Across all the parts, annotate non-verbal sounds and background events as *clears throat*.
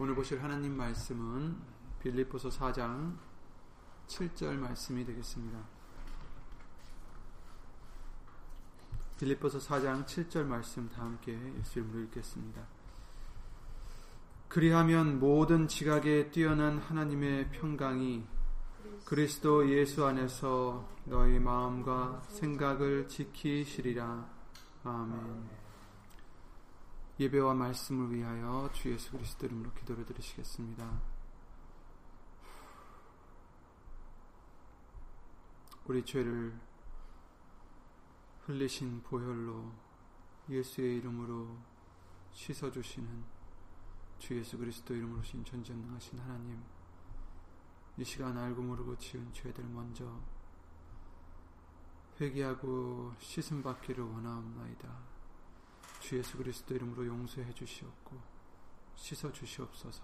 오늘 보실 하나님 말씀은 빌립보서 4장 7절 말씀이 되겠습니다. 빌립보서 4장 7절 말씀 다 함께 예수 이름으로 읽겠습니다. 그리하면 모든 지각에 뛰어난 하나님의 평강이 그리스도 예수 안에서 너희 마음과 생각을 지키시리라. 아멘. 예배와 말씀을 위하여 주 예수 그리스도 이름으로 기도를 드리시겠습니다. 우리 죄를 흘리신 보혈로 예수의 이름으로 씻어주시는 주 예수 그리스도 이름으로 신 전전능하신 하나님 이 시간 알고 모르고 지은 죄들 먼저 회개하고 씻음 받기를 원하옵나이다. 주 예수 그리스도 이름으로 용서해 주시옵고 씻어 주시옵소서.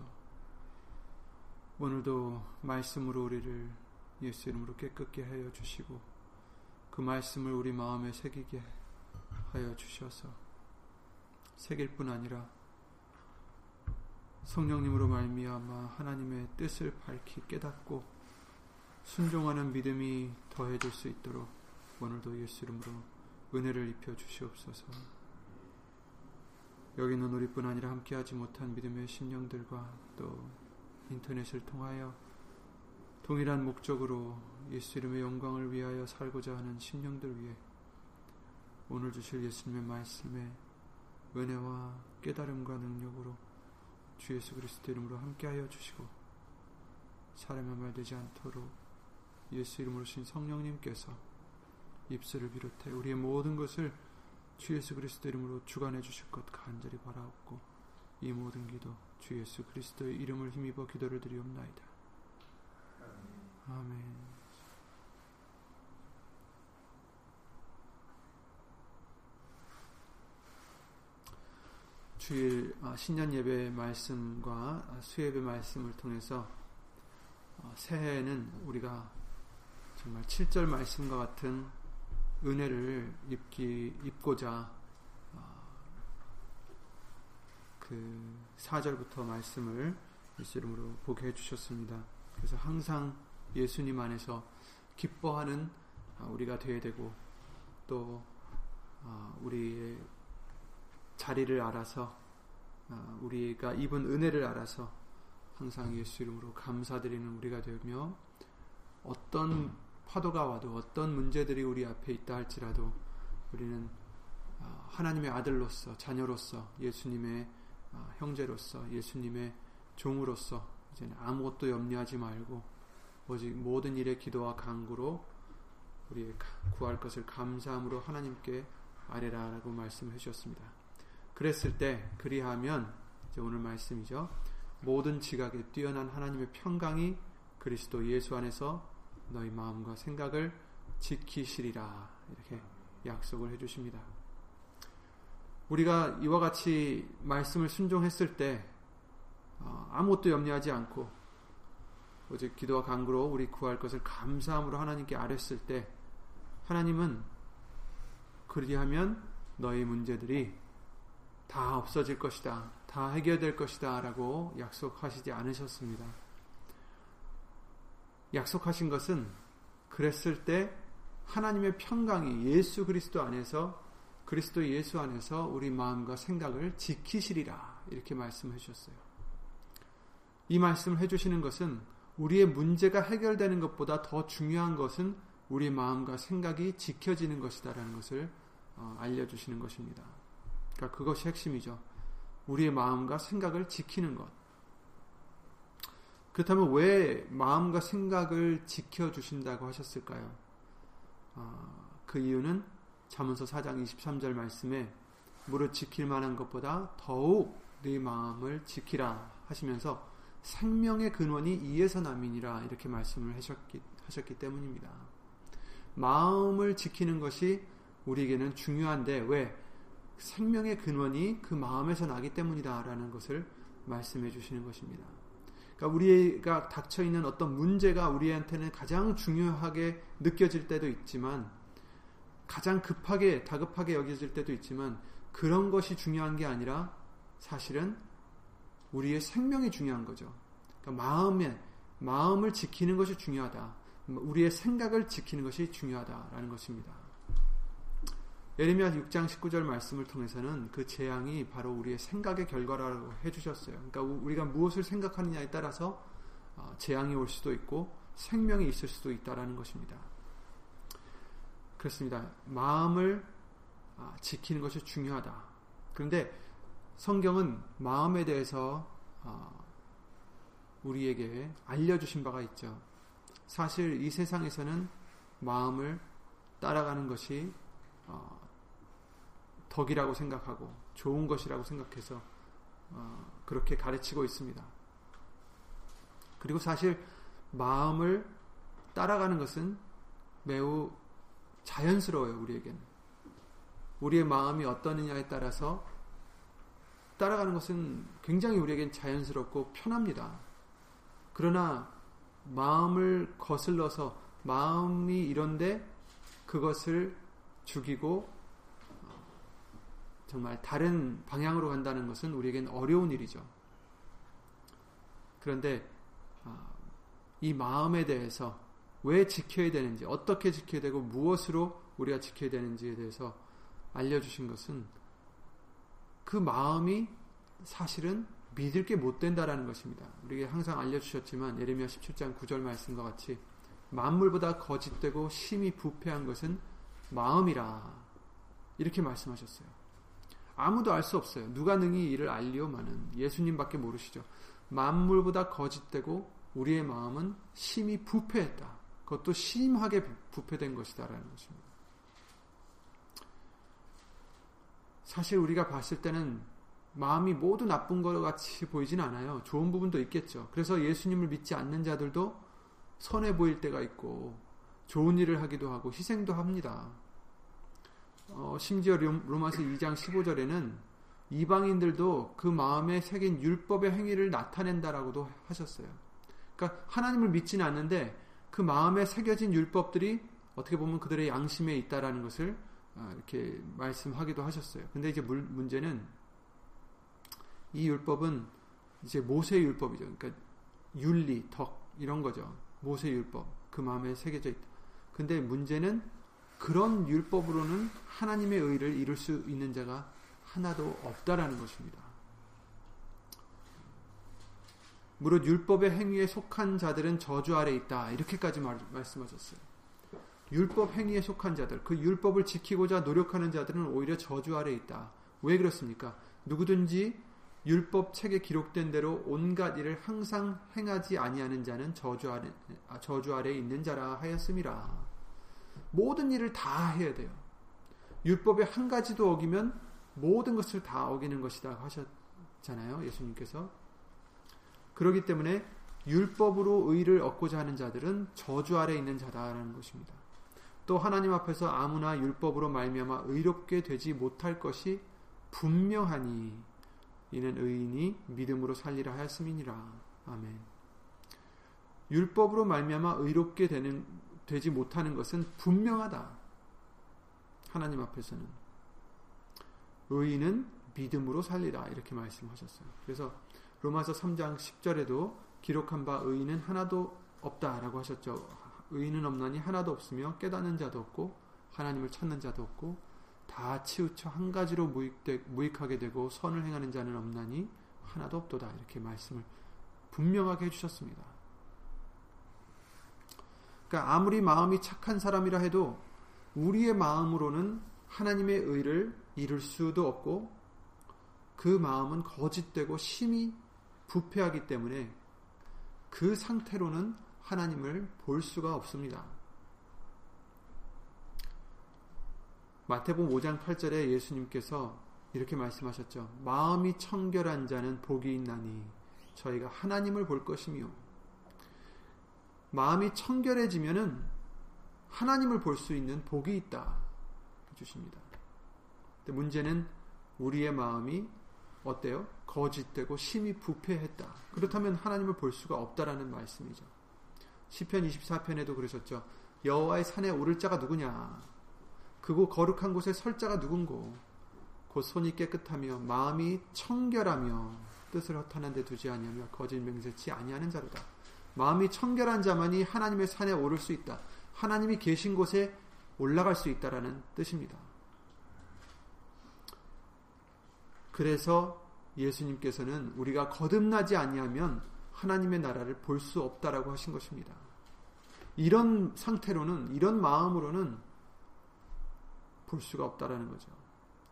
오늘도 말씀으로 우리를 예수 이름으로 깨끗게 하여 주시고 그 말씀을 우리 마음에 새기게 하여 주셔서 새길 뿐 아니라 성령님으로 말미암아 하나님의 뜻을 밝히 깨닫고 순종하는 믿음이 더해질 수 있도록 오늘도 예수 이름으로 은혜를 입혀 주시옵소서. 여기는 우리뿐 아니라 함께하지 못한 믿음의 심령들과 또 인터넷을 통하여 동일한 목적으로 예수 이름의 영광을 위하여 살고자 하는 심령들 위해 오늘 주실 예수님의 말씀에 은혜와 깨달음과 능력으로 주 예수 그리스도 이름으로 함께하여 주시고 사람의 말 되지 않도록 예수 이름으로 신 성령님께서 입술을 비롯해 우리의 모든 것을 주 예수 그리스도 이름으로 주관해 주실 것 간절히 바라옵고 이 모든 기도 주 예수 그리스도의 이름을 힘입어 기도를 드리옵나이다. 아멘. 주일 아, 신년 예배 말씀과 수예배 말씀을 통해서 어, 새해에는 우리가 정말 7절 말씀과 같은 은혜를 입기 입고자 어, 그 4절부터 말씀을 예수 이름으로 보게 해주셨습니다. 그래서 항상 예수님 안에서 기뻐하는 어, 우리가 되어야 되고 또 어, 우리의 자리를 알아서 우리가 입은 은혜를 알아서 항상 예수 이름으로 감사드리는 우리가 되며 어떤 파도가 와도 어떤 문제들이 우리 앞에 있다 할지라도 우리는 어, 하나님의 아들로서 자녀로서 예수님의 어, 형제로서 예수님의 종으로서 이제는 아무것도 염려하지 말고 오직 모든 일에 기도와 간구로 우리의 구할 것을 감사함으로 하나님께 아뢰라라고 말씀해 주셨습니다. 그랬을 때 그리하면 이제 오늘 말씀이죠. 모든 지각에 뛰어난 하나님의 평강이 그리스도 예수 안에서 너희 마음과 생각을 지키시리라 이렇게 약속을 해주십니다. 우리가 이와 같이 말씀을 순종했을 때 어, 아무것도 염려하지 않고 오직 기도와 간구로 우리 구할 것을 감사함으로 하나님께 아뢰었을 때 하나님은 그리하면 너희 문제들이 다 없어질 것이다. 다 해결될 것이다. 라고 약속하시지 않으셨습니다. 약속하신 것은 그랬을 때 하나님의 평강이 예수 그리스도 안에서 그리스도 예수 안에서 우리 마음과 생각을 지키시리라 이렇게 말씀해 주셨어요. 이 말씀을 해 주시는 것은 우리의 문제가 해결되는 것보다 더 중요한 것은 우리 마음과 생각이 지켜지는 것이다라는 것을 어, 알려 주시는 것입니다. 그러니까 그것이 핵심이죠. 우리의 마음과 생각을 지키는 것. 그렇다면 왜 마음과 생각을 지켜주신다고 하셨을까요? 어, 그 이유는 자문서 4장 23절 말씀에 무릇 지킬 만한 것보다 더욱 네 마음을 지키라 하시면서 생명의 근원이 이에서 남이니라 이렇게 말씀을 하셨기, 하셨기 때문입니다. 마음을 지키는 것이 우리에게는 중요한데 왜 생명의 근원이 그 마음에서 나기 때문이다라는 것을 말씀해 주시는 것입니다. 그러니까 우리가 닥쳐 있는 어떤 문제가 우리한테는 가장 중요하게 느껴질 때도 있지만 가장 급하게 다급하게 여겨질 때도 있지만 그런 것이 중요한 게 아니라 사실은 우리의 생명이 중요한 거죠. 그러니까 마음에 마음을 지키는 것이 중요하다. 우리의 생각을 지키는 것이 중요하다라는 것입니다. 예레미야 6장 19절 말씀을 통해서는 그 재앙이 바로 우리의 생각의 결과라고 해주셨어요. 그러니까 우리가 무엇을 생각하느냐에 따라서 어, 재앙이 올 수도 있고 생명이 있을 수도 있다라는 것입니다. 그렇습니다. 마음을 아, 지키는 것이 중요하다. 그런데 성경은 마음에 대해서 어, 우리에게 알려주신 바가 있죠. 사실 이 세상에서는 마음을 따라가는 것이 어, 덕이라고 생각하고 좋은 것이라고 생각해서 어, 그렇게 가르치고 있습니다. 그리고 사실 마음을 따라가는 것은 매우 자연스러워요, 우리에게는. 우리의 마음이 어떠느냐에 따라서 따라가는 것은 굉장히 우리에겐 자연스럽고 편합니다. 그러나 마음을 거슬러서 마음이 이런데 그것을 죽이고 정말 다른 방향으로 간다는 것은 우리에겐 어려운 일이죠. 그런데 아, 이 마음에 대해서 왜 지켜야 되는지, 어떻게 지켜야 되고 무엇으로 우리가 지켜야 되는지에 대해서 알려주신 것은 그 마음이 사실은 믿을 게 못 된다라는 것입니다. 우리에게 항상 알려주셨지만 예레미야 17장 9절 말씀과 같이 만물보다 거짓되고 심히 부패한 것은 마음이라 이렇게 말씀하셨어요. 아무도 알 수 없어요. 누가 능히 이를 알리오마는 예수님밖에 모르시죠. 만물보다 거짓되고 우리의 마음은 심히 부패했다. 그것도 심하게 부패된 것이다라는 것입니다. 사실 우리가 봤을 때는 마음이 모두 나쁜 것 같이 보이진 않아요. 좋은 부분도 있겠죠. 그래서 예수님을 믿지 않는 자들도 선해 보일 때가 있고 좋은 일을 하기도 하고 희생도 합니다. 어, 심지어 로마서 2장 15절에는 이방인들도 그 마음에 새긴 율법의 행위를 나타낸다라고도 하셨어요. 그러니까 하나님을 믿지는 않는데 그 마음에 새겨진 율법들이 어떻게 보면 그들의 양심에 있다라는 것을 어, 이렇게 말씀하기도 하셨어요. 근데 이제 문제는 이 율법은 이제 모세 율법이죠. 그러니까 윤리, 덕 이런 거죠. 모세 율법 그 마음에 새겨져 있다. 근데 문제는 그런 율법으로는 하나님의 의를 이룰 수 있는 자가 하나도 없다라는 것입니다. 무릇 율법의 행위에 속한 자들은 저주 아래 있다. 이렇게까지 말, 말씀하셨어요. 율법 행위에 속한 자들, 그 율법을 지키고자 노력하는 자들은 오히려 저주 아래 있다. 왜 그렇습니까? 누구든지 율법 책에 기록된 대로 온갖 일을 항상 행하지 아니하는 자는 저주 아래 저주 아래 있는 자라 하였음이라. 모든 일을 다 해야 돼요. 율법의 한 가지도 어기면 모든 것을 다 어기는 것이다 하셨잖아요. 예수님께서. 그렇기 때문에 율법으로 의를 얻고자 하는 자들은 저주 아래 있는 자다라는 것입니다. 또 하나님 앞에서 아무나 율법으로 말미암아 의롭게 되지 못할 것이 분명하니 이는 의인이 믿음으로 살리라 하였음이니라. 아멘. 율법으로 말미암아 의롭게 되는 되지 못하는 것은 분명하다. 하나님 앞에서는. 의인은 믿음으로 살리라. 이렇게 말씀하셨어요. 그래서 로마서 3장 10절에도 기록한 바 의인은 하나도 없다라고 하셨죠. 의인은 없나니 하나도 없으며 깨닫는 자도 없고 하나님을 찾는 자도 없고 다 치우쳐 한 가지로 무익되, 무익하게 되고 선을 행하는 자는 없나니 하나도 없도다. 이렇게 말씀을 분명하게 해주셨습니다. 그러니까 아무리 마음이 착한 사람이라 해도 우리의 마음으로는 하나님의 의를 이룰 수도 없고 그 마음은 거짓되고 심히 부패하기 때문에 그 상태로는 하나님을 볼 수가 없습니다. 마태복음 5장 8절에 예수님께서 이렇게 말씀하셨죠. 마음이 청결한 자는 복이 있나니 저희가 하나님을 볼 것이며 마음이 청결해지면은 하나님을 볼 수 있는 복이 있다 해주십니다. 근데 문제는 우리의 마음이 어때요? 거짓되고 심히 부패했다. 그렇다면 하나님을 볼 수가 없다라는 말씀이죠. 시편 24편에도 그러셨죠. 여호와의 산에 오를 자가 누구냐? 그곳 거룩한 곳에 설 자가 누군고? 곧 손이 깨끗하며 마음이 청결하며 뜻을 허탄한 데 두지 아니하며 거짓 맹세치 아니하는 자로다. 마음이 청결한 자만이 하나님의 산에 오를 수 있다. 하나님이 계신 곳에 올라갈 수 있다라는 뜻입니다. 그래서 예수님께서는 우리가 거듭나지 아니하면 하나님의 나라를 볼 수 없다라고 하신 것입니다. 이런 상태로는 이런 마음으로는 볼 수가 없다라는 거죠.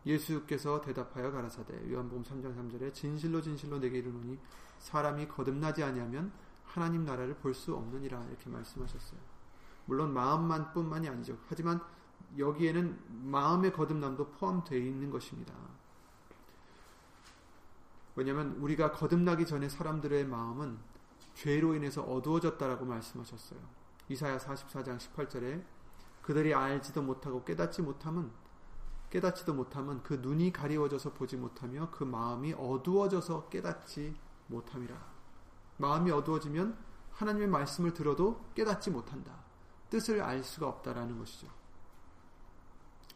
예수께서 대답하여 가라사대 요한복음 3장 3절에 진실로 진실로 내게 이르노니 사람이 거듭나지 아니하면 하나님 나라를 볼 수 없느니라 이렇게 말씀하셨어요. 물론 마음만 뿐만이 아니죠. 하지만 여기에는 마음의 거듭남도 포함되어 있는 것입니다. 왜냐하면 우리가 거듭나기 전에 사람들의 마음은 죄로 인해서 어두워졌다라고 말씀하셨어요. 이사야 44장 18절에 그들이 알지도 못하고 깨닫지 못함은 깨닫지도 못함은 그 눈이 가리워져서 보지 못하며 그 마음이 어두워져서 깨닫지 못함이라. 마음이 어두워지면 하나님의 말씀을 들어도 깨닫지 못한다. 뜻을 알 수가 없다라는 것이죠.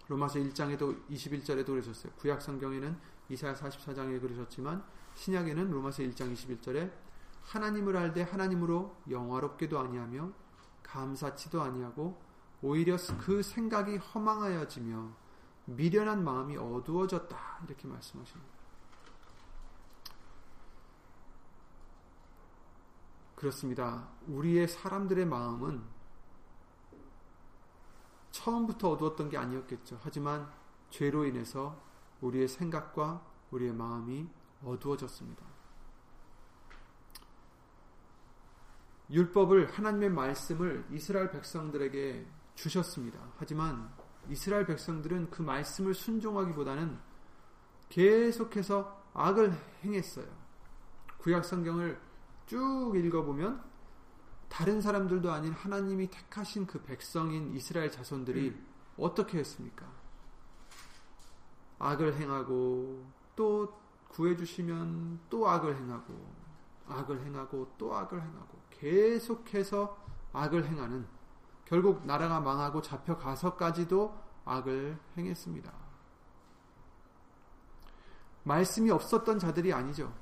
로마서 1장에도 21절에도 그러셨어요. 구약 성경에는 이사야 44장에 그러셨지만 신약에는 로마서 1장 21절에 하나님을 알되 하나님으로 영화롭게도 아니하며 감사치도 아니하고 오히려 그 생각이 허망하여지며 미련한 마음이 어두워졌다 이렇게 말씀하십니다. 그렇습니다. 우리의 사람들의 마음은 처음부터 어두웠던 게 아니었겠죠. 하지만 죄로 인해서 우리의 생각과 우리의 마음이 어두워졌습니다. 율법을 하나님의 말씀을 이스라엘 백성들에게 주셨습니다. 하지만 이스라엘 백성들은 그 말씀을 순종하기보다는 계속해서 악을 행했어요. 구약 성경을 쭉 읽어보면 다른 사람들도 아닌 하나님이 택하신 그 백성인 이스라엘 자손들이 음. 어떻게 했습니까? 악을 행하고 또 구해주시면 또 악을 행하고 악을 행하고 또 악을 행하고 계속해서 악을 행하는 결국 나라가 망하고 잡혀가서까지도 악을 행했습니다. 말씀이 없었던 자들이 아니죠.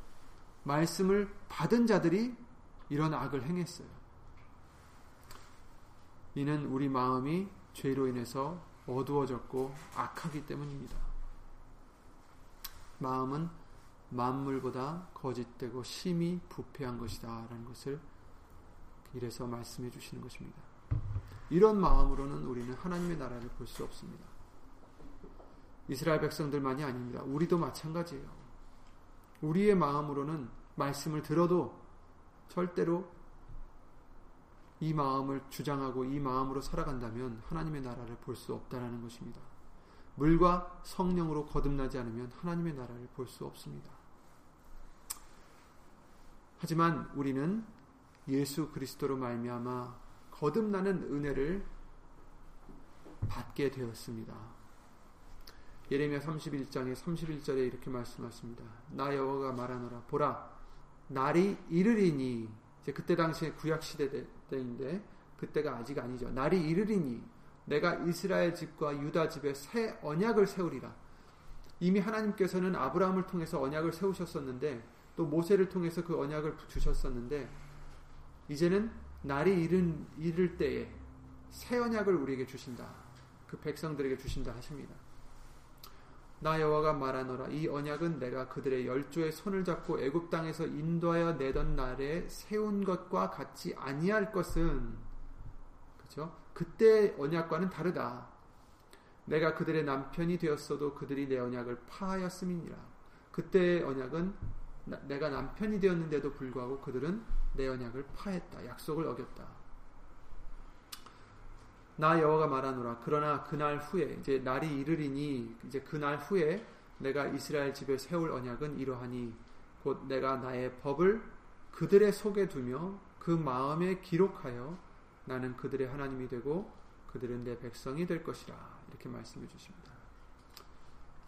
말씀을 받은 자들이 이런 악을 행했어요. 이는 우리 마음이 죄로 인해서 어두워졌고 악하기 때문입니다. 마음은 만물보다 거짓되고 심히 부패한 것이다. 라는 것을 이래서 말씀해 주시는 것입니다. 이런 마음으로는 우리는 하나님의 나라를 볼 수 없습니다. 이스라엘 백성들만이 아닙니다. 우리도 마찬가지예요. 우리의 마음으로는 말씀을 들어도 절대로 이 마음을 주장하고 이 마음으로 살아간다면 하나님의 나라를 볼 수 없다라는 것입니다. 물과 성령으로 거듭나지 않으면 하나님의 나라를 볼 수 없습니다. 하지만 우리는 예수 그리스도로 말미암아 거듭나는 은혜를 받게 되었습니다. 예레미야 31장의 31절에 이렇게 말씀하십니다. 나 여호와가 말하노라 보라 날이 이르리니 이제 그때 당시에 구약 시대 때인데 그때가 아직 아니죠. 날이 이르리니 내가 이스라엘 집과 유다 집에 새 언약을 세우리라. 이미 하나님께서는 아브라함을 통해서 언약을 세우셨었는데 또 모세를 통해서 그 언약을 주셨었는데 이제는 날이 이른, 이를 때에 새 언약을 우리에게 주신다. 그 백성들에게 주신다 하십니다. 나 여호와가 말하노라 이 언약은 내가 그들의 열조의 손을 잡고 애굽 땅에서 인도하여 내던 날에 세운 것과 같이 아니할 것은 그렇죠? 그때 언약과는 다르다. 내가 그들의 남편이 되었어도 그들이 내 언약을 파하였음이니라. 그때의 언약은 나, 내가 남편이 되었는데도 불구하고 그들은 내 언약을 파했다. 약속을 어겼다. 나 여호와가 말하노라. 그러나 그날 후에 이제 날이 이르리니 이제 그날 후에 내가 이스라엘 집에 세울 언약은 이러하니 곧 내가 나의 법을 그들의 속에 두며 그 마음에 기록하여 나는 그들의 하나님이 되고 그들은 내 백성이 될 것이라 이렇게 말씀해 주십니다.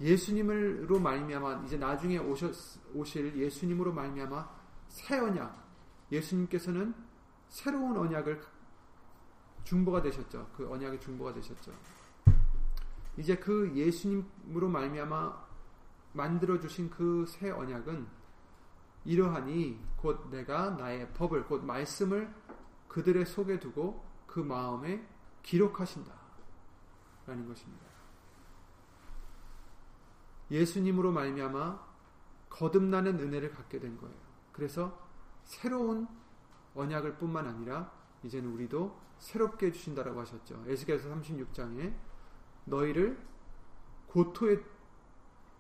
예수님으로 말미암아 이제 나중에 오셨, 오실 예수님으로 말미암아 새 언약 예수님께서는 새로운 언약을 중보가 되셨죠. 그 언약의 중보가 되셨죠. 이제 그 예수님으로 말미암아 만들어 주신 그 새 언약은 이러하니 곧 내가 나의 법을 곧 말씀을 그들의 속에 두고 그 마음에 기록하신다. 라는 것입니다. 예수님으로 말미암아 거듭나는 은혜를 갖게 된 거예요. 그래서 새로운 언약을 뿐만 아니라 이제는 우리도 새롭게 해주신다라고 하셨죠. 에스겔서 36장에 너희를 고토에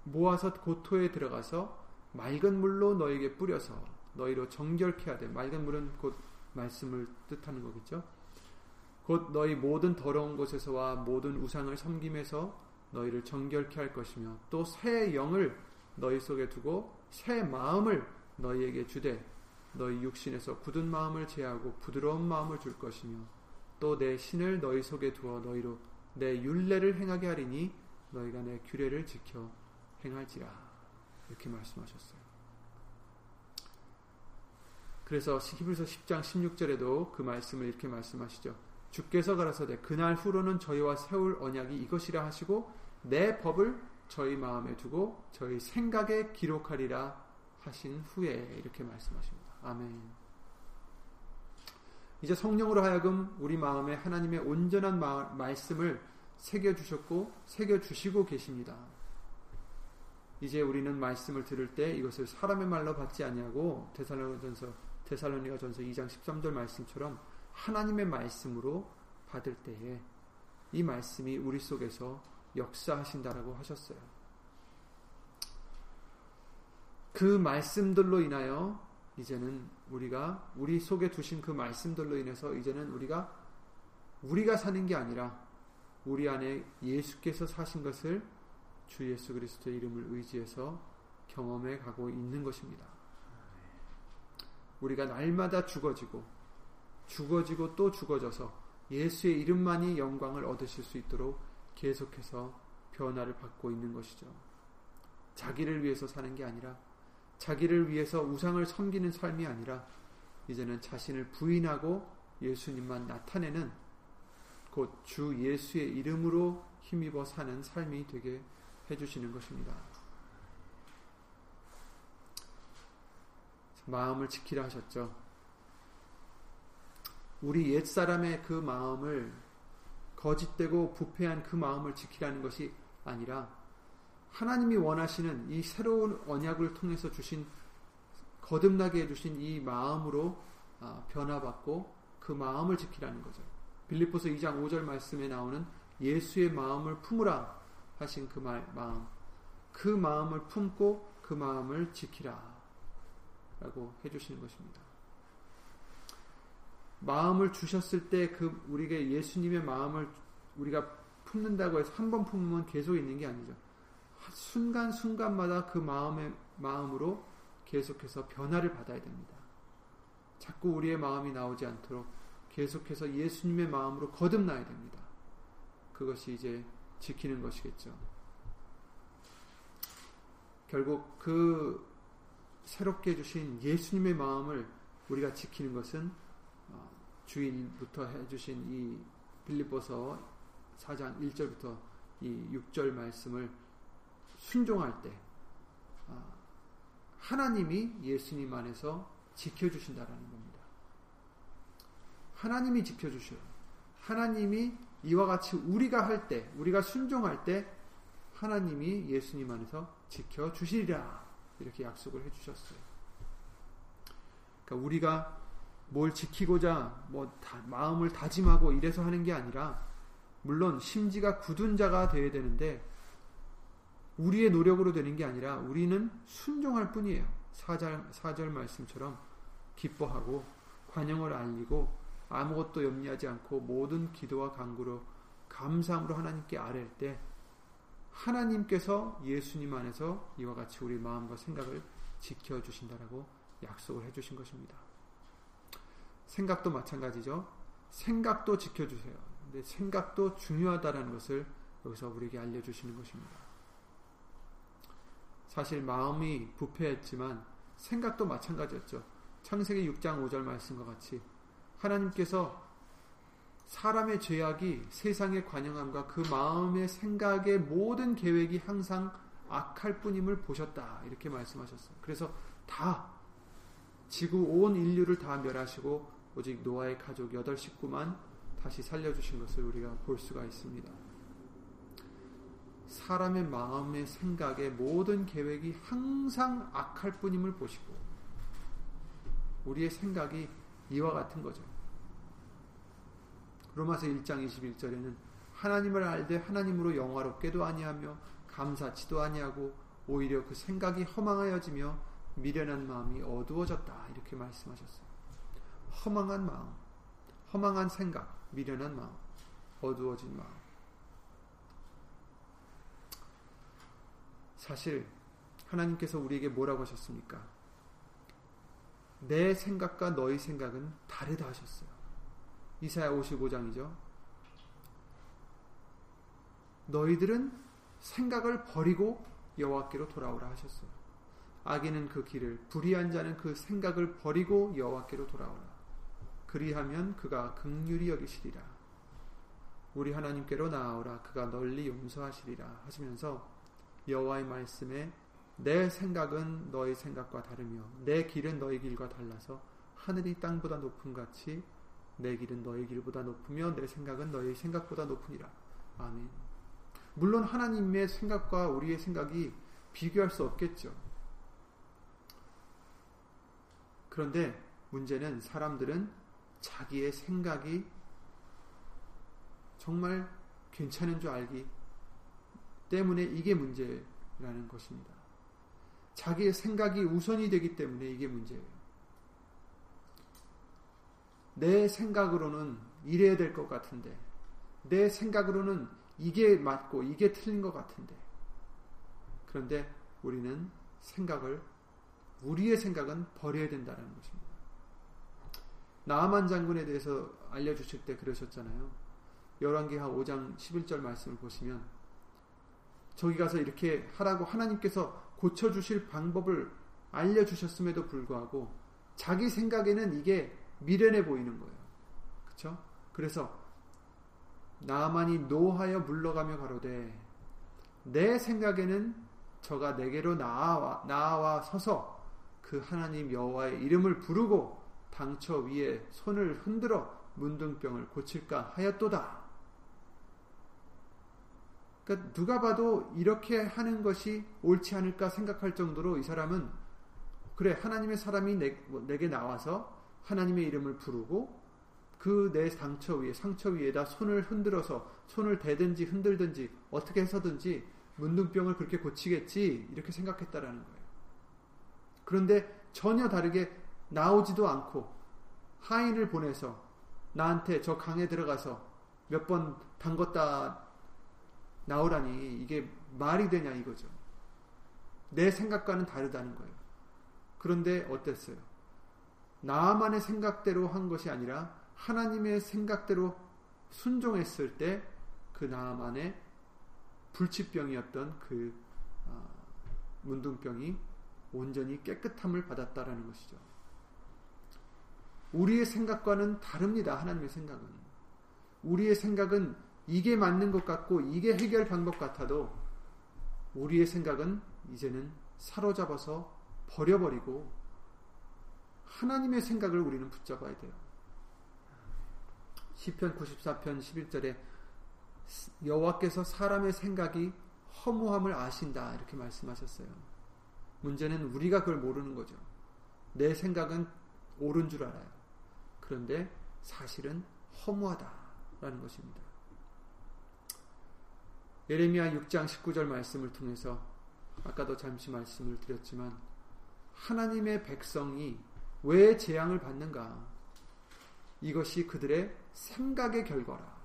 모아서 고토에 들어가서 맑은 물로 너에게 뿌려서 너희로 정결케 하되 맑은 물은 곧 말씀을 뜻하는 거겠죠. 곧 너희 모든 더러운 곳에서와 모든 우상을 섬김에서 너희를 정결케 할 것이며 또 새 영을 너희 속에 두고 새 마음을 너희에게 주되 너희 육신에서 굳은 마음을 제하고 부드러운 마음을 줄 것이며 또 내 신을 너희 속에 두어 너희로 내 율례를 행하게 하리니 너희가 내 규례를 지켜 행할지라 이렇게 말씀하셨어요. 그래서 히브리서 10장 16절에도 그 말씀을 이렇게 말씀하시죠. 주께서 가라사대 그날 후로는 저희와 세울 언약이 이것이라 하시고 내 법을 저희 마음에 두고 저희 생각에 기록하리라 하신 후에 이렇게 말씀하십니다. 아멘. 이제 성령으로 하여금 우리 마음에 하나님의 온전한 마, 말씀을 새겨 주셨고 새겨 주시고 계십니다. 이제 우리는 말씀을 들을 때 이것을 사람의 말로 받지 아니하고 데살로니가전서 데살로니가전서 2장 13절 말씀처럼 하나님의 말씀으로 받을 때에 이 말씀이 우리 속에서 역사하신다라고 하셨어요. 그 말씀들로 인하여 이제는 우리가 우리 속에 두신 그 말씀들로 인해서 이제는 우리가 우리가 사는 게 아니라 우리 안에 예수께서 사신 것을 주 예수 그리스도의 이름을 의지해서 경험해 가고 있는 것입니다. 우리가 날마다 죽어지고 죽어지고 또 죽어져서 예수의 이름만이 영광을 얻으실 수 있도록 계속해서 변화를 받고 있는 것이죠. 자기를 위해서 사는 게 아니라 자기를 위해서 우상을 섬기는 삶이 아니라 이제는 자신을 부인하고 예수님만 나타내는 곧 주 예수의 이름으로 힘입어 사는 삶이 되게 해주시는 것입니다. 마음을 지키라 하셨죠. 우리 옛사람의 그 마음을 거짓되고 부패한 그 마음을 지키라는 것이 아니라 하나님이 원하시는 이 새로운 언약을 통해서 주신 거듭나게 해주신 이 마음으로 아, 변화받고 그 마음을 지키라는 거죠. 빌립보서 2장 5절 말씀에 나오는 예수의 마음을 품으라 하신 그 말, 마음. 그 마음을 품고 그 마음을 지키라. 라고 해주시는 것입니다. 마음을 주셨을 때 그 우리에게 예수님의 마음을 우리가 품는다고 해서 한 번 품으면 계속 있는 게 아니죠. 순간순간마다 그 마음의 마음으로 계속해서 변화를 받아야 됩니다. 자꾸 우리의 마음이 나오지 않도록 계속해서 예수님의 마음으로 거듭나야 됩니다. 그것이 이제 지키는 것이겠죠. 결국 그 새롭게 주신 예수님의 마음을 우리가 지키는 것은 어, 주일부터 해주신 이 빌립보서 4장 1절부터 이 6절 말씀을 순종할 때 어, 하나님이 예수님 안에서 지켜주신다라는 겁니다. 하나님이 지켜주셔요. 하나님이 이와 같이 우리가 할 때, 우리가 순종할 때 하나님이 예수님 안에서 지켜주시리라. 이렇게 약속을 해주셨어요. 그러니까 우리가 뭘 지키고자 뭐 다, 마음을 다짐하고 이래서 하는 게 아니라 물론 심지가 굳은 자가 되어야 되는데 우리의 노력으로 되는 게 아니라 우리는 순종할 뿐이에요. 사절, 사절 말씀처럼 기뻐하고 관용을 알리고 아무것도 염려하지 않고 모든 기도와 간구로 감사함으로 하나님께 아랠 때 하나님께서 예수님 안에서 이와 같이 우리 마음과 생각을 지켜 주신다라고 약속을 해 주신 것입니다. 생각도 마찬가지죠. 생각도 지켜 주세요. 근데 생각도 중요하다라는 것을 여기서 우리에게 알려 주시는 것입니다. 사실 마음이 부패했지만 생각도 마찬가지였죠. 창세기 6장 5절 말씀과 같이 하나님께서 사람의 죄악이 세상의 관영함과 그 마음의 생각의 모든 계획이 항상 악할 뿐임을 보셨다. 이렇게 말씀하셨어요. 그래서 다 지구 온 인류를 다 멸하시고 오직 노아의 가족 여덟 식구만 다시 살려주신 것을 우리가 볼 수가 있습니다. 사람의 마음의 생각의 모든 계획이 항상 악할 뿐임을 보시고 우리의 생각이 이와 같은 거죠. 로마서 1장 21절에는 하나님을 알되 하나님으로 영화롭게도 아니하며 감사치도 아니하고 오히려 그 생각이 허망하여지며 미련한 마음이 어두워졌다 이렇게 말씀하셨어요. 허망한 마음, 허망한 생각, 미련한 마음, 어두워진 마음. 사실 하나님께서 우리에게 뭐라고 하셨습니까? 내 생각과 너희 생각은 다르다 하셨어요. 이사야 55장이죠. 너희들은 생각을 버리고 여호와께로 돌아오라 하셨어요. 악인은 그 길을 불의한 자는 그 생각을 버리고 여호와께로 돌아오라. 그리하면 그가 극률이 여기시리라. 우리 하나님께로 나아오라. 그가 널리 용서하시리라 하시면서 여호와의 말씀에 내 생각은 너희 생각과 다르며 내 길은 너희 길과 달라서 하늘이 땅보다 높은 같이 내 길은 너희 길보다 높으며 내 생각은 너희 생각보다 높으니라. 아멘. 물론 하나님의 생각과 우리의 생각이 비교할 수 없겠죠. 그런데 문제는 사람들은 자기의 생각이 정말 괜찮은 줄 알기 때문에 이게 문제라는 것입니다. 자기의 생각이 우선이 되기 때문에 이게 문제예요. 내 생각으로는 이래야 될 것 같은데, 내 생각으로는 이게 맞고 이게 틀린 것 같은데, 그런데 우리는 생각을, 우리의 생각은 버려야 된다는 것입니다. 나만 장군에 대해서 알려주실 때 그러셨잖아요. 열왕기하 5장 11절 말씀을 보시면 저기 가서 이렇게 하라고 하나님께서 고쳐주실 방법을 알려주셨음에도 불구하고 자기 생각에는 이게 미련해 보이는 거예요. 그쵸? 그래서 나만이 노하여 물러가며 가로되 내 생각에는 저가 내게로 나와, 나와 서서 그 하나님 여호와의 이름을 부르고 당처 위에 손을 흔들어 문둥병을 고칠까 하였도다. 그러니까 누가 봐도 이렇게 하는 것이 옳지 않을까 생각할 정도로 이 사람은 그래 하나님의 사람이 내, 뭐, 게 나와서 하나님의 이름을 부르고 그 내 상처 위에 상처 위에다 손을 흔들어서 손을 대든지 흔들든지 어떻게 해서든지 문둥병을 그렇게 고치겠지 이렇게 생각했다라는 거예요. 그런데 전혀 다르게 나오지도 않고 하인을 보내서 나한테 저 강에 들어가서 몇 번 담궜다 나오라니 이게 말이 되냐 이거죠. 내 생각과는 다르다는 거예요. 그런데 어땠어요? 나만의 생각대로 한 것이 아니라 하나님의 생각대로 순종했을 때 그 나만의 불치병이었던 그 아, 문둥병이 온전히 깨끗함을 받았다라는 것이죠. 우리의 생각과는 다릅니다. 하나님의 생각은. 우리의 생각은 이게 맞는 것 같고 이게 해결 방법 같아도 우리의 생각은 이제는 사로잡아서 버려버리고 하나님의 생각을 우리는 붙잡아야 돼요. 시편 94편 11절에 여호와께서 사람의 생각이 허무함을 아신다 이렇게 말씀하셨어요. 문제는 우리가 그걸 모르는 거죠. 내 생각은 옳은 줄 알아요. 그런데 사실은 허무하다라는 것입니다. 예레미야 6장 19절 말씀을 통해서 아까도 잠시 말씀을 드렸지만 하나님의 백성이 왜 재앙을 받는가? 이것이 그들의 생각의 결과라.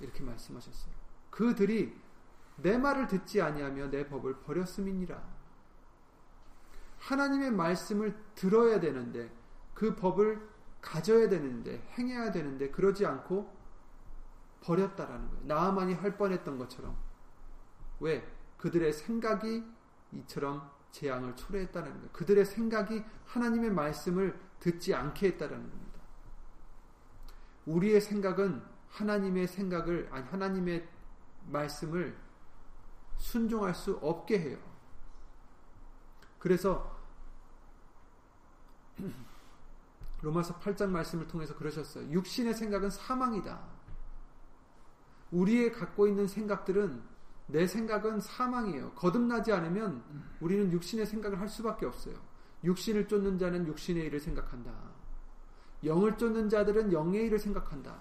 이렇게 말씀하셨어요. 그들이 내 말을 듣지 아니하며 내 법을 버렸음이니라. 하나님의 말씀을 들어야 되는데 그 법을 가져야 되는데 행해야 되는데 그러지 않고 버렸다라는 거예요. 나만이 할 뻔했던 것처럼 왜? 그들의 생각이 이처럼 재앙을 초래했다는 거예요. 그들의 생각이 하나님의 말씀을 듣지 않게 했다는 겁니다. 우리의 생각은 하나님의 생각을, 아니, 하나님의 말씀을 순종할 수 없게 해요. 그래서 *clears throat* 로마서 8장 말씀을 통해서 그러셨어요. 육신의 생각은 사망이다. 우리의 갖고 있는 생각들은 내 생각은 사망이에요. 거듭나지 않으면 우리는 육신의 생각을 할 수밖에 없어요. 육신을 쫓는 자는 육신의 일을 생각한다. 영을 쫓는 자들은 영의 일을 생각한다.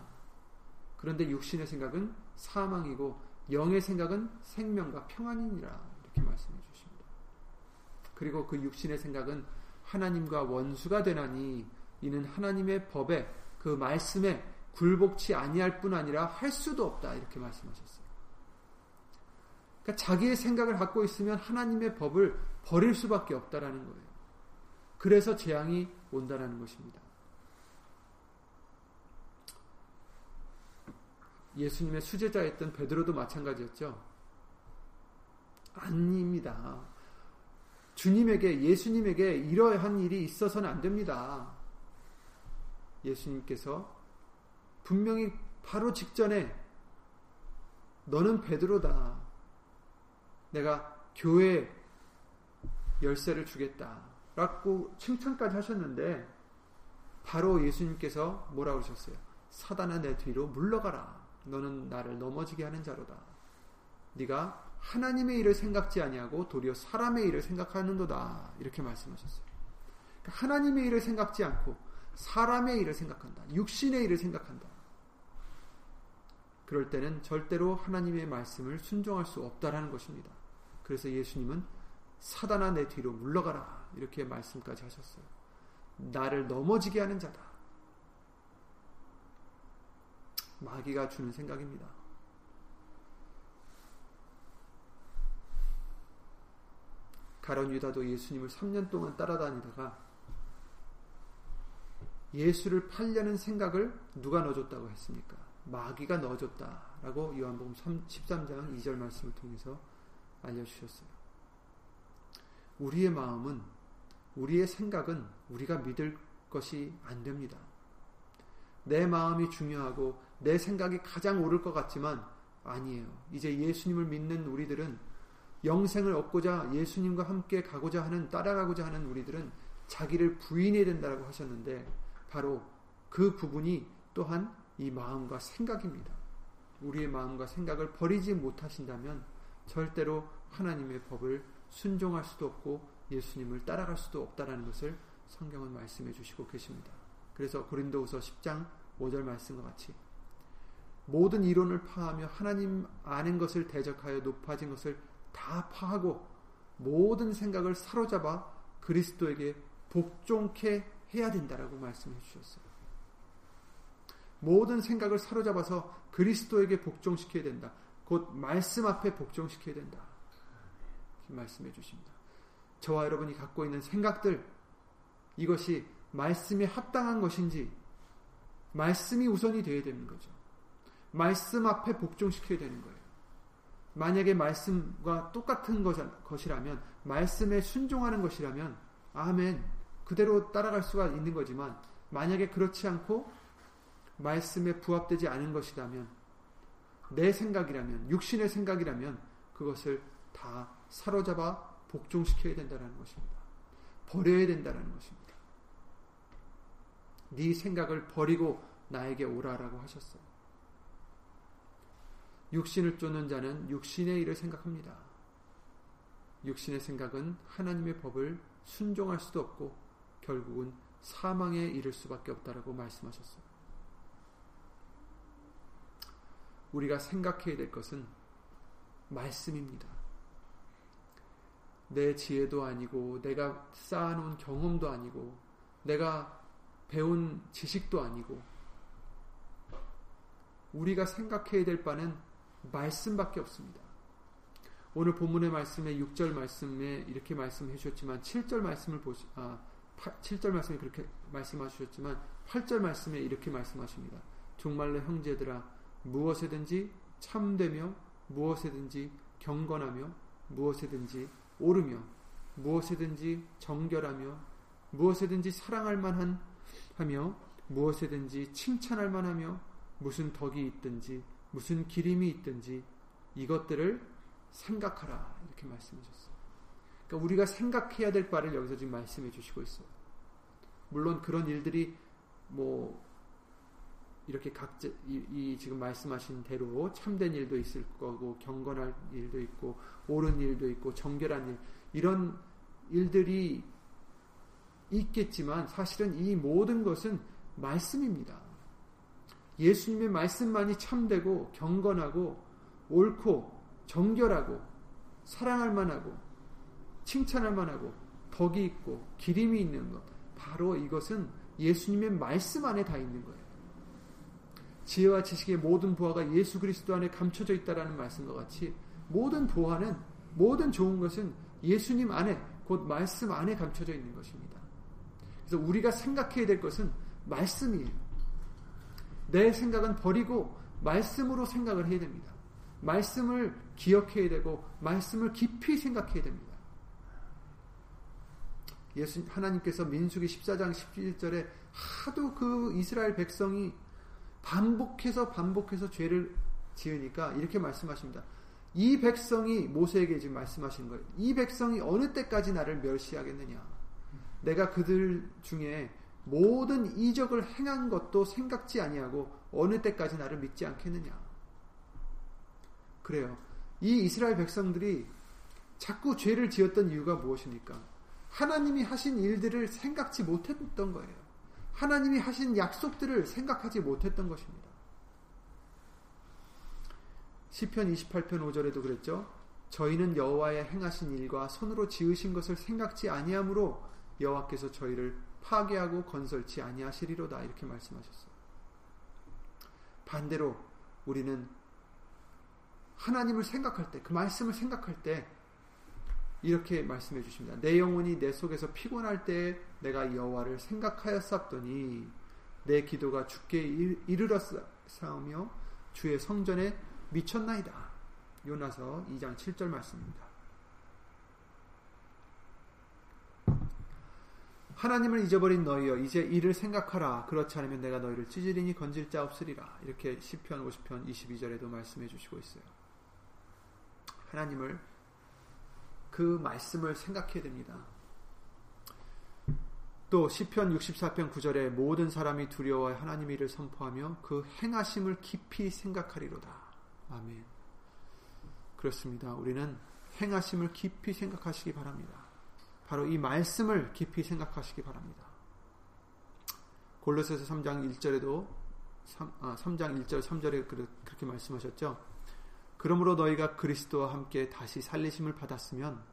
그런데 육신의 생각은 사망이고 영의 생각은 생명과 평안이니라 이렇게 말씀해 주십니다. 그리고 그 육신의 생각은 하나님과 원수가 되나니 이는 하나님의 법에 그 말씀에 굴복치 아니할 뿐 아니라 할 수도 없다 이렇게 말씀하셨어요. 그러니까 자기의 생각을 갖고 있으면 하나님의 법을 버릴 수밖에 없다라는 거예요. 그래서 재앙이 온다라는 것입니다. 예수님의 수제자였던 베드로도 마찬가지였죠. 아닙니다. 주님에게 예수님에게 이러한 일이 있어서는 안 됩니다. 예수님께서 분명히 바로 직전에 너는 베드로다. 내가 교회 열쇠를 주겠다. 라고 칭찬까지 하셨는데 바로 예수님께서 뭐라고 하셨어요? 사단아 내 뒤로 물러가라. 너는 나를 넘어지게 하는 자로다. 네가 하나님의 일을 생각지 아니하고 도리어 사람의 일을 생각하는도다. 이렇게 말씀하셨어요. 그러니까 하나님의 일을 생각지 않고 사람의 일을 생각한다. 육신의 일을 생각한다. 그럴 때는 절대로 하나님의 말씀을 순종할 수 없다라는 것입니다. 그래서 예수님은 사단아 내 뒤로 물러가라. 이렇게 말씀까지 하셨어요. 나를 넘어지게 하는 자다. 마귀가 주는 생각입니다. 가론 유다도 예수님을 3년 동안 따라다니다가 예수를 팔려는 생각을 누가 넣어줬다고 했습니까? 마귀가 넣어줬다라고 요한복음 13장 2절 말씀을 통해서 알려주셨어요. 우리의 마음은 우리의 생각은 우리가 믿을 것이 안 됩니다. 내 마음이 중요하고 내 생각이 가장 옳을 것 같지만 아니에요. 이제 예수님을 믿는 우리들은 영생을 얻고자 예수님과 함께 가고자 하는 따라가고자 하는 우리들은 자기를 부인해야 된다고 하셨는데 바로 그 부분이 또한 이 마음과 생각입니다. 우리의 마음과 생각을 버리지 못하신다면 절대로 하나님의 법을 순종할 수도 없고 예수님을 따라갈 수도 없다라는 것을 성경은 말씀해 주시고 계십니다. 그래서 고린도후서 10장 5절 말씀과 같이 모든 이론을 파하며 하나님 아는 것을 대적하여 높아진 것을 다 파하고 모든 생각을 사로잡아 그리스도에게 복종케 해야 된다라고 말씀해 주셨어요. 모든 생각을 사로잡아서 그리스도에게 복종시켜야 된다. 곧 말씀 앞에 복종시켜야 된다. 말씀해 주십니다. 저와 여러분이 갖고 있는 생각들 이것이 말씀에 합당한 것인지 말씀이 우선이 되어야 되는 거죠. 말씀 앞에 복종시켜야 되는 거예요. 만약에 말씀과 똑같은 것이라면 말씀에 순종하는 것이라면 아멘 그대로 따라갈 수가 있는 거지만 만약에 그렇지 않고 말씀에 부합되지 않은 것이라면 내 생각이라면 육신의 생각이라면 그것을 다 사로잡아 복종시켜야 된다는 것입니다. 버려야 된다는 것입니다. 네 생각을 버리고 나에게 오라라고 하셨어요. 육신을 쫓는 자는 육신의 일을 생각합니다. 육신의 생각은 하나님의 법을 순종할 수도 없고 결국은 사망에 이를 수밖에 없다라고 말씀하셨어요. 우리가 생각해야 될 것은 말씀입니다. 내 지혜도 아니고 내가 쌓아놓은 경험도 아니고 내가 배운 지식도 아니고 우리가 생각해야 될 바는 말씀밖에 없습니다. 오늘 본문의 말씀에 6절 말씀에 이렇게 말씀해 주셨지만 7절 말씀을 보시 아 7절 말씀에 그렇게 말씀하셨지만 8절 말씀에 이렇게 말씀하십니다. 정말로 형제들아 무엇에든지 참되며 무엇에든지 경건하며 무엇에든지 오르며 무엇에든지 정결하며 무엇에든지 사랑할 만한 하며 무엇에든지 칭찬할 만하며 무슨 덕이 있든지 무슨 기림이 있든지 이것들을 생각하라 이렇게 말씀하셨어요. 그러니까 우리가 생각해야 될 바를 여기서 지금 말씀해 주시고 있어요. 물론 그런 일들이 뭐 이렇게 각자 이, 이, 지금 말씀하신 대로 참된 일도 있을 거고 경건할 일도 있고 옳은 일도 있고 정결한 일 이런 일들이 있겠지만 사실은 이 모든 것은 말씀입니다. 예수님의 말씀만이 참되고 경건하고 옳고 정결하고 사랑할 만하고 칭찬할 만하고 덕이 있고 기림이 있는 것 바로 이것은 예수님의 말씀 안에 다 있는 거예요. 지혜와 지식의 모든 보화가 예수 그리스도 안에 감춰져 있다라는 말씀과 같이 모든 보화는 모든 좋은 것은 예수님 안에 곧 말씀 안에 감춰져 있는 것입니다. 그래서 우리가 생각해야 될 것은 말씀이에요. 내 생각은 버리고 말씀으로 생각을 해야 됩니다. 말씀을 기억해야 되고 말씀을 깊이 생각해야 됩니다. 예수 하나님께서 민수기 14장 17절에 하도 그 이스라엘 백성이 반복해서 반복해서 죄를 지으니까 이렇게 말씀하십니다. 이 백성이 모세에게 지금 말씀하신 거예요. 이 백성이 어느 때까지 나를 멸시하겠느냐? 내가 그들 중에 모든 이적을 행한 것도 생각지 아니하고 어느 때까지 나를 믿지 않겠느냐? 그래요. 이 이스라엘 백성들이 자꾸 죄를 지었던 이유가 무엇입니까? 하나님이 하신 일들을 생각지 못했던 거예요. 하나님이 하신 약속들을 생각하지 못했던 것입니다. 시편 28편 5절에도 그랬죠. 저희는 여호와의 행하신 일과 손으로 지으신 것을 생각지 아니하므로 여호와께서 저희를 파괴하고 건설치 아니하시리로다 이렇게 말씀하셨어요. 반대로 우리는 하나님을 생각할 때, 그 말씀을 생각할 때 이렇게 말씀해 주십니다. 내 영혼이 내 속에서 피곤할 때 내가 여호와를 생각하였었더니 내 기도가 주께 이르렀사오며 주의 성전에 미쳤나이다. 요나서 2장 7절 말씀입니다. 하나님을 잊어버린 너희여 이제 이를 생각하라 그렇지 않으면 내가 너희를 찌질이니 건질 자 없으리라 이렇게 시편 50편 22절에도 말씀해 주시고 있어요. 하나님을 그 말씀을 생각해야 됩니다. 또 시편 64편 9절에 모든 사람이 두려워 하나님 일을 선포하며 그 행하심을 깊이 생각하리로다. 아멘. 그렇습니다. 우리는 행하심을 깊이 생각하시기 바랍니다. 바로 이 말씀을 깊이 생각하시기 바랍니다. 골로새서 3장 1절에도 3, 아, 3장 1절 3절에 그렇게 말씀하셨죠. 그러므로 너희가 그리스도와 함께 다시 살리심을 받았으면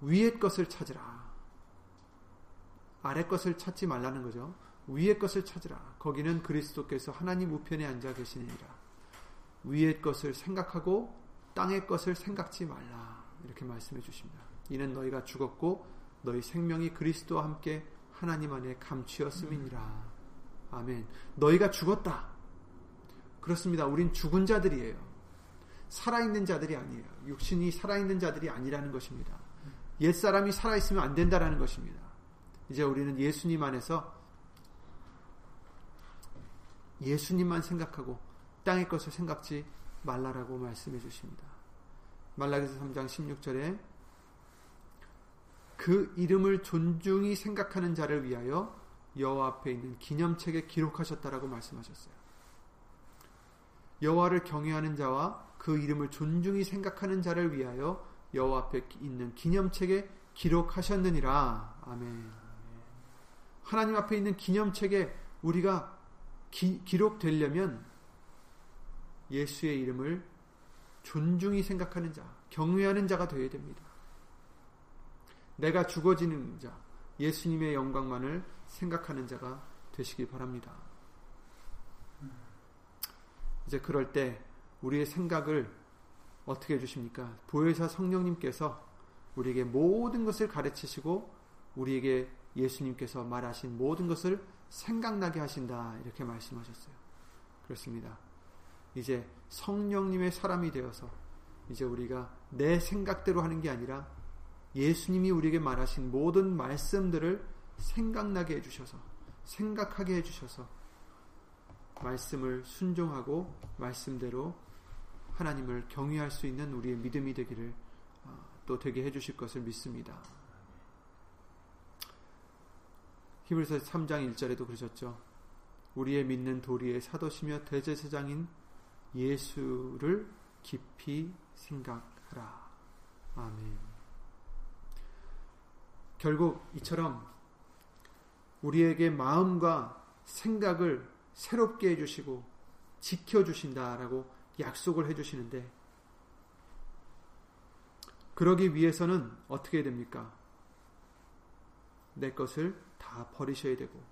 위의 것을 찾으라. 아래 것을 찾지 말라는 거죠. 위의 것을 찾으라. 거기는 그리스도께서 하나님 우편에 앉아 계시니라. 위의 것을 생각하고 땅의 것을 생각지 말라. 이렇게 말씀해 주십니다. 이는 너희가 죽었고 너희 생명이 그리스도와 함께 하나님 안에 감추었음이니라. 아멘. 너희가 죽었다. 그렇습니다. 우린 죽은 자들이에요. 살아있는 자들이 아니에요. 육신이 살아있는 자들이 아니라는 것입니다. 옛사람이 살아있으면 안 된다라는 것입니다. 이제 우리는 예수님 안에서 예수님만 생각하고 땅의 것을 생각지 말라라고 말씀해 주십니다. 말라기서 3장 16절에 그 이름을 존중히 생각하는 자를 위하여 여호와 앞에 있는 기념책에 기록하셨다라고 말씀하셨어요. 여호와를 경외하는 자와 그 이름을 존중히 생각하는 자를 위하여 여호와 앞에 있는 기념책에 기록하셨느니라. 아멘. 하나님 앞에 있는 기념책에 우리가 기, 기록되려면 예수의 이름을 존중히 생각하는 자, 경외하는 자가 되어야 됩니다. 내가 죽어지는 자, 예수님의 영광만을 생각하는 자가 되시기 바랍니다. 이제 그럴 때 우리의 생각을 어떻게 해주십니까? 보혜사 성령님께서 우리에게 모든 것을 가르치시고 우리에게 예수님께서 말하신 모든 것을 생각나게 하신다. 이렇게 말씀하셨어요. 그렇습니다. 이제 성령님의 사람이 되어서 이제 우리가 내 생각대로 하는 게 아니라 예수님이 우리에게 말하신 모든 말씀들을 생각나게 해주셔서 생각하게 해주셔서 말씀을 순종하고 말씀대로 하나님을 경외할 수 있는 우리의 믿음이 되기를 어, 또 되게 해주실 것을 믿습니다. 히브리서 3장 1절에도 그러셨죠. 우리의 믿는 도리의 사도시며 대제사장인 예수를 깊이 생각하라. 아멘. 결국 이처럼 우리에게 마음과 생각을 새롭게 해주시고 지켜주신다라고 약속을 해주시는데 그러기 위해서는 어떻게 됩니까? 내 것을 다 버리셔야 되고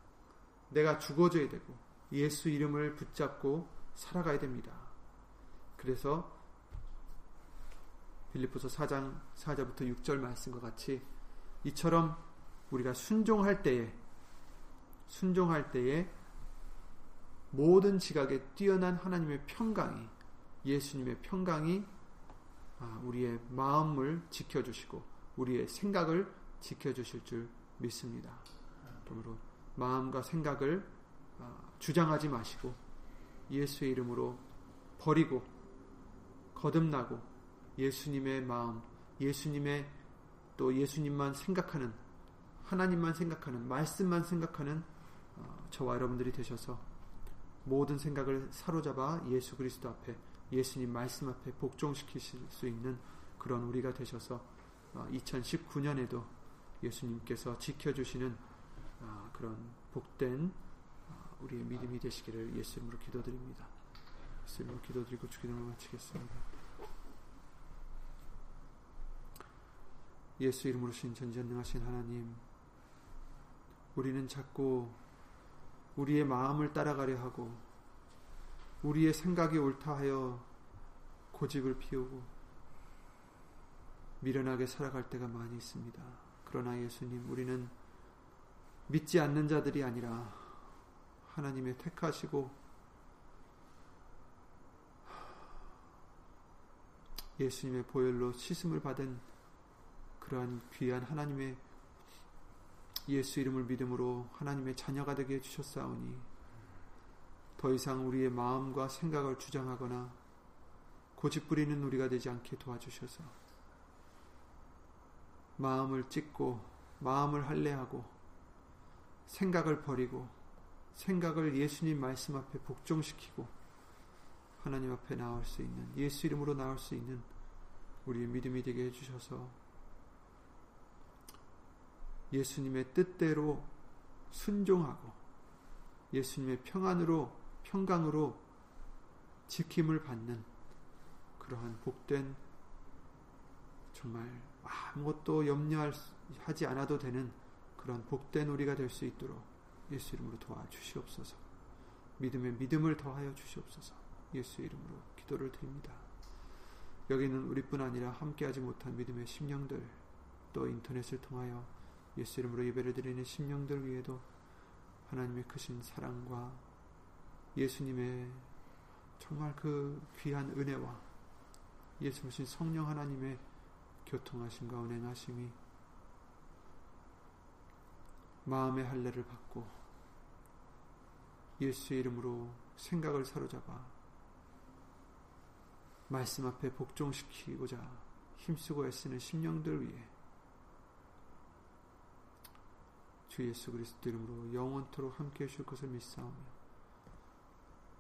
내가 죽어져야 되고 예수 이름을 붙잡고 살아가야 됩니다. 그래서 빌리포서 4장 4절부터 6절 말씀과 같이 이처럼 우리가 순종할 때에 순종할 때에 모든 지각에 뛰어난 하나님의 평강이 예수님의 평강이 아, 우리의 마음을 지켜주시고 우리의 생각을 지켜주실 줄 믿습니다. 그러므로 마음과 생각을 아, 주장하지 마시고 예수의 이름으로 버리고 거듭나고 예수님의 마음, 예수님의 또 예수님만 생각하는 하나님만 생각하는 말씀만 생각하는 어, 저와 여러분들이 되셔서 모든 생각을 사로잡아 예수 그리스도 앞에 예수님 말씀 앞에 복종시키실 수 있는 그런 우리가 되셔서 2019년에도 어, 예수님께서 지켜주시는 어, 그런 복된 우리의 믿음이 되시기를 예수 이름으로 기도드립니다. 예수 이름으로 기도드리고 주기도를 마치겠습니다. 예수 이름으로 신 전지전능하신 하나님 우리는 자꾸 우리의 마음을 따라가려 하고 우리의 생각이 옳다 하여 고집을 피우고 미련하게 살아갈 때가 많이 있습니다. 그러나 예수님, 우리는 믿지 않는 자들이 아니라 하나님의 택하시고 예수님의 보혈로 씻음을 받은 그러한 귀한 하나님의 예수 이름을 믿음으로 하나님의 자녀가 되게 해주셨사오니 더 이상 우리의 마음과 생각을 주장하거나 고집부리는 우리가 되지 않게 도와주셔서 마음을 찢고 마음을 할례하고 생각을 버리고 생각을 예수님 말씀 앞에 복종시키고 하나님 앞에 나올 수 있는 예수 이름으로 나올 수 있는 우리의 믿음이 되게 해주셔서 예수님의 뜻대로 순종하고 예수님의 평안으로 평강으로 지킴을 받는 그러한 복된 정말 아무것도 염려하지 않아도 되는 그런 복된 우리가 될 수 있도록 예수 이름으로 도와주시옵소서. 믿음의 믿음을 더하여 주시옵소서. 예수 이름으로 기도를 드립니다. 여기는 우리뿐 아니라 함께하지 못한 믿음의 심령들 또 인터넷을 통하여 예수 이름으로 예배를 드리는 심령들 위에도 하나님의 크신 사랑과 예수님의 정말 그 귀한 은혜와 예수님 성령 하나님의 교통하심과 운행하심이 마음의 할례를 받고 예수의 이름으로 생각을 사로잡아 말씀 앞에 복종시키고자 힘쓰고 애쓰는 심령들 위해 주 예수 그리스도 이름으로 영원토록 함께 해줄 것을 믿사오며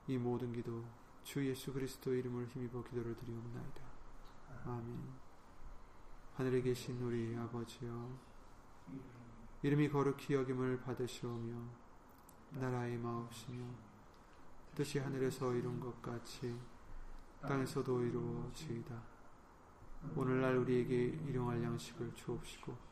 이 모든 기도 주 예수 그리스도 이름을 힘입어 기도를 드리옵나이다. 아멘. 하늘에 계신 우리 아버지여 이름이 거룩히 여김을 받으시오며 나라의 마옵시며 뜻이 하늘에서 이룬 것 같이 땅에서도 이루어지이다. 오늘날 우리에게 일용할 양식을 주옵시고